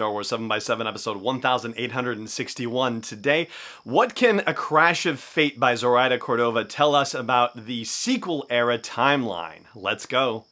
Star Wars 7x7, episode 1861 today. What can A Crash of Fate by Zoraida Cordova tell us about the sequel era timeline? Let's go.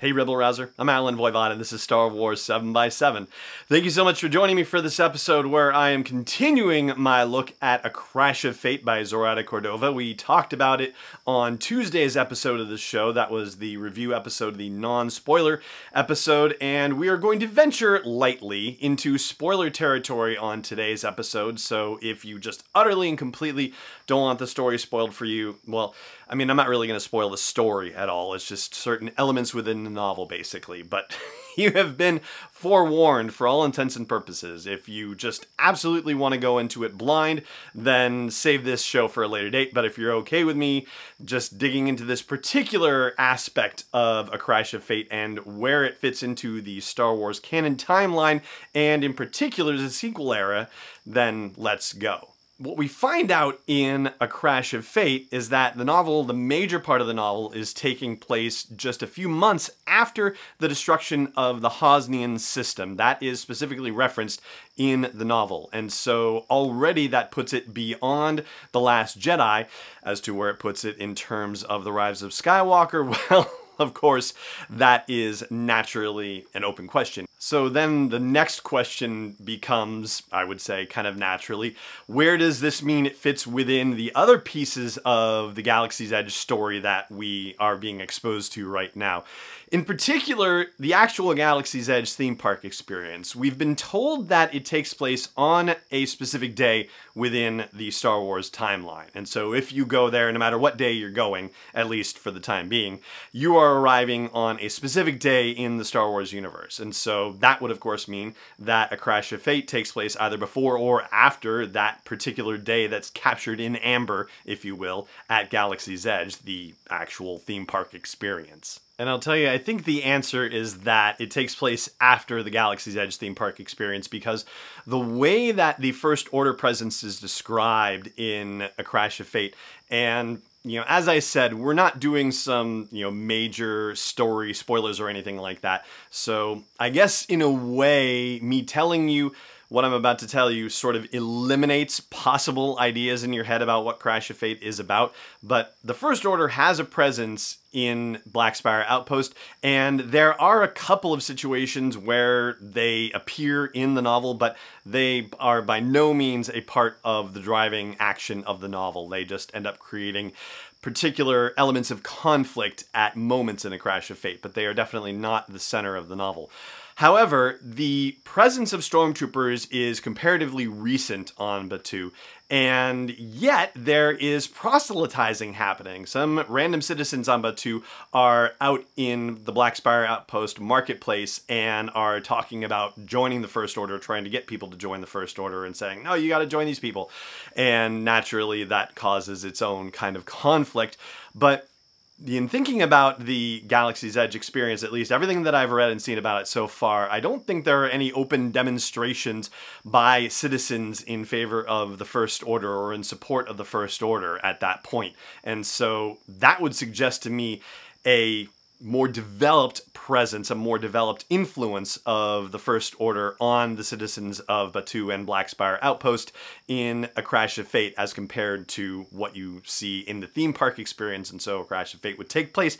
Hey Rebel Rouser, I'm Allen Voivod and this is Star Wars 7x7. Thank you so much for joining me for this episode where I am continuing my look at A Crash of Fate by Zoraida Cordova. We talked about it on Tuesday's episode of the show. That was the review episode, the non-spoiler episode, and we are going to venture lightly into spoiler territory on today's episode. So if you just utterly and completely don't want the story spoiled for you, well, I mean, I'm not really going to spoil the story at all. It's just certain elements within the novel, basically. But you have been forewarned for all intents and purposes. If you just absolutely want to go into it blind, then save this show for a later date. But if you're okay with me just digging into this particular aspect of A Crash of Fate and where it fits into the Star Wars canon timeline, and in particular the sequel era, then let's go what we find out in A Crash of Fate is that the novel, the major part of the novel, is taking place just a few months after the destruction of the Hosnian system. That is specifically referenced in the novel. And so already that puts it beyond The Last Jedi as to where it puts it in terms of The Rise of Skywalker. Well, of course, that is naturally an open question. So then the next question becomes, I would say, kind of naturally, where does this mean it fits within the other pieces of the Galaxy's Edge story that we are being exposed to right now? In particular, the actual Galaxy's Edge theme park experience. We've been told that it takes place on a specific day within the Star Wars timeline. And so if you go there, no matter what day you're going, at least for the time being, you are arriving on a specific day in the Star Wars universe. And so that would, of course, mean that A Crash of Fate takes place either before or after that particular day that's captured in amber, if you will, at Galaxy's Edge, the actual theme park experience. And I'll tell you, I think the answer is that it takes place after the Galaxy's Edge theme park experience because the way that the First Order presence is described in A Crash of Fate, and you know, as I said, we're not doing some, you know, major story spoilers or anything like that. So I guess in a way, me telling you what I'm about to tell you sort of eliminates possible ideas in your head about what Crash of Fate is about. But the First Order has a presence in Black Spire Outpost, and there are a couple of situations where they appear in the novel, but they are by no means a part of the driving action of the novel. They just end up creating particular elements of conflict at moments in A Crash of Fate, but they are definitely not the center of the novel. However, the presence of stormtroopers is comparatively recent on Batuu, and yet there is proselytizing happening. Some random citizens on Batuu are out in the Black Spire Outpost marketplace and are talking about joining the First Order, trying to get people to join the First Order and saying, no, you got to join these people. And naturally, that causes its own kind of conflict. But in thinking about the Galaxy's Edge experience, at least everything that I've read and seen about it so far, I don't think there are any open demonstrations by citizens in favor of the First Order or in support of the First Order at that point. And so that would suggest to me a more developed presence, a more developed influence of the First Order on the citizens of Batuu and Black Spire Outpost in A Crash of Fate as compared to what you see in the theme park experience. And so A Crash of Fate would take place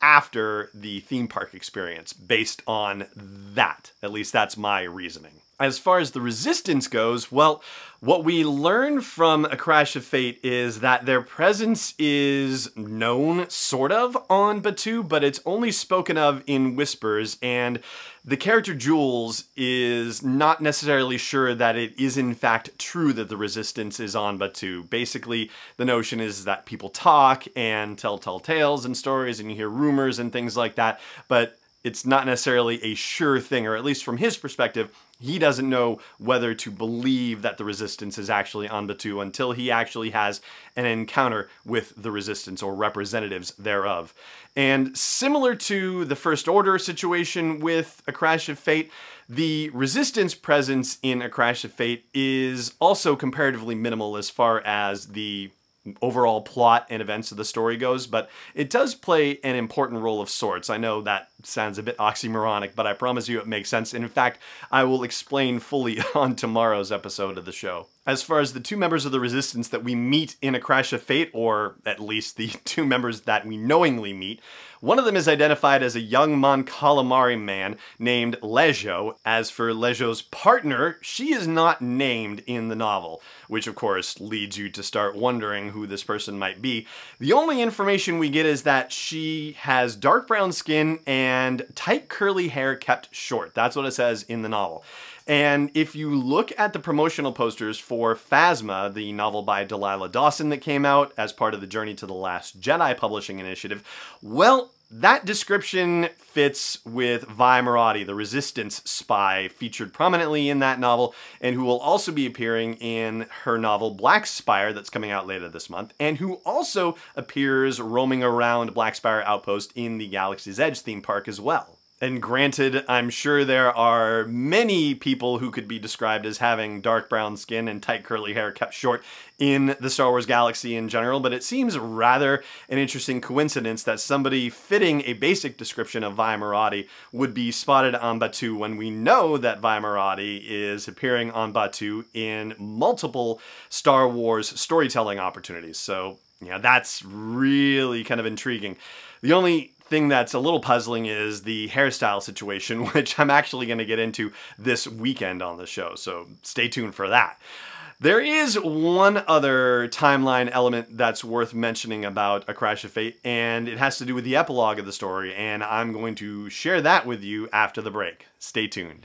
after the theme park experience based on that. At least that's my reasoning. As far as the resistance goes, well, what we learn from A Crash of Fate is that their presence is known, sort of, on Batuu, but it's only spoken of in whispers, and the character Jules is not necessarily sure that it is in fact true that the resistance is on Batuu. Basically, the notion is that people talk and tell tall tales and stories, and you hear rumors and things like that, but it's not necessarily a sure thing, or at least from his perspective, he doesn't know whether to believe that the resistance is actually on Batuu until he actually has an encounter with the resistance or representatives thereof. And similar to the First Order situation with A Crash of Fate, The resistance presence in A Crash of Fate is also comparatively minimal as far as the overall plot and events of the story goes, but it does play an important role of sorts. I know that sounds a bit oxymoronic, but I promise you it makes sense. And in fact, I will explain fully on tomorrow's episode of the show. As far as the two members of the Resistance that we meet in A Crash of Fate, or at least the two members that we knowingly meet, one of them is identified as a young Mon Calamari man named Lejo. As for Lejo's partner, she is not named in the novel, which of course leads you to start wondering who this person might be. The only information we get is that she has dark brown skin and tight curly hair kept short. That's what it says in the novel. And if you look at the promotional posters for Phasma, the novel by Delilah Dawson that came out as part of the Journey to the Last Jedi publishing initiative, well, that description fits with Vi Moradi, the resistance spy featured prominently in that novel, and who will also be appearing in her novel Black Spire that's coming out later this month, and who also appears roaming around Black Spire Outpost in the Galaxy's Edge theme park as well. And granted, I'm sure there are many people who could be described as having dark brown skin and tight curly hair kept short in the Star Wars galaxy in general, but it seems rather an interesting coincidence that somebody fitting a basic description of Vi Moradi would be spotted on Batuu when we know that Vi Moradi is appearing on Batuu in multiple Star Wars storytelling opportunities. So, yeah, that's really kind of intriguing. The only thing that's a little puzzling is the hairstyle situation, which I'm actually going to get into this weekend on the show. So stay tuned for that. There is one other timeline element that's worth mentioning about A Crash of Fate, and it has to do with the epilogue of the story, and I'm going to share that with you after the break. Stay tuned.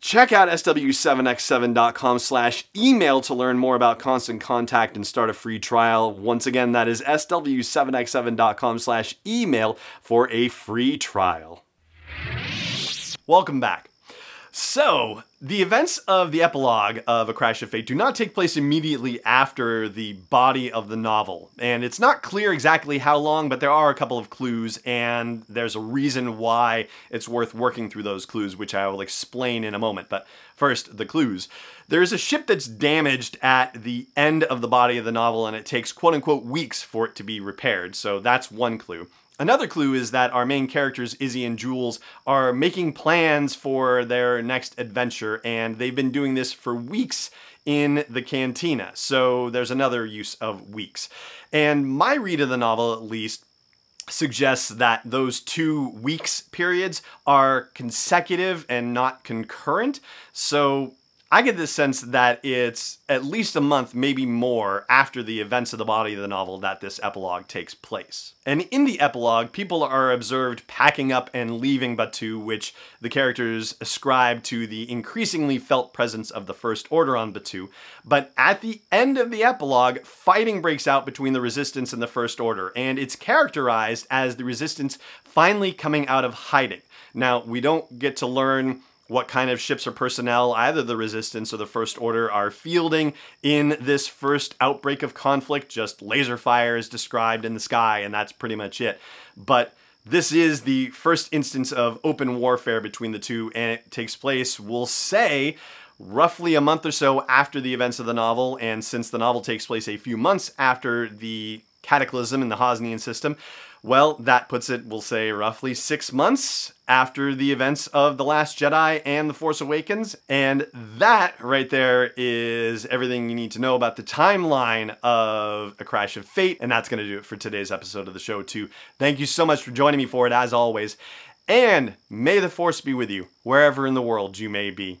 Check out sw7x7.com slash email to learn more about Constant Contact and start a free trial. Once again, that is sw7x7.com slash email for a free trial. Welcome back. So, the events of the epilogue of A Crash of Fate do not take place immediately after the body of the novel. And it's not clear exactly how long, but there are a couple of clues, and there's a reason why it's worth working through those clues, which I will explain in a moment. But first, the clues. There's a ship that's damaged at the end of the body of the novel, and it takes quote unquote weeks for it to be repaired. So that's one clue. Another clue is that our main characters, Izzy and Jules, are making plans for their next adventure, and they've been doing this for weeks in the cantina. So there's another use of weeks. And my read of the novel, at least, suggests that those two weeks periods are consecutive and not concurrent. So I get the sense that it's at least a month, maybe more, after the events of the body of the novel that this epilogue takes place. And in the epilogue, people are observed packing up and leaving Batuu, which the characters ascribe to the increasingly felt presence of the First Order on Batuu. But at the end of the epilogue, fighting breaks out between the Resistance and the First Order, and it's characterized as the Resistance finally coming out of hiding. Now, we don't get to learn what kind of ships or personnel either the Resistance or the First Order are fielding in this first outbreak of conflict. Just laser fire is described in the sky, and that's pretty much it. But this is the first instance of open warfare between the two, and it takes place, we'll say, roughly a month or so after the events of the novel. And since the novel takes place a few months after the cataclysm in the Hosnian system, well, that puts it, we'll say, roughly six months after the events of The Last Jedi and The Force Awakens. And that right there is everything you need to know about the timeline of A Crash of Fate. And that's going to do it for today's episode of the show, too. Thank you so much for joining me for it, as always. And may the Force be with you, wherever in the world you may be.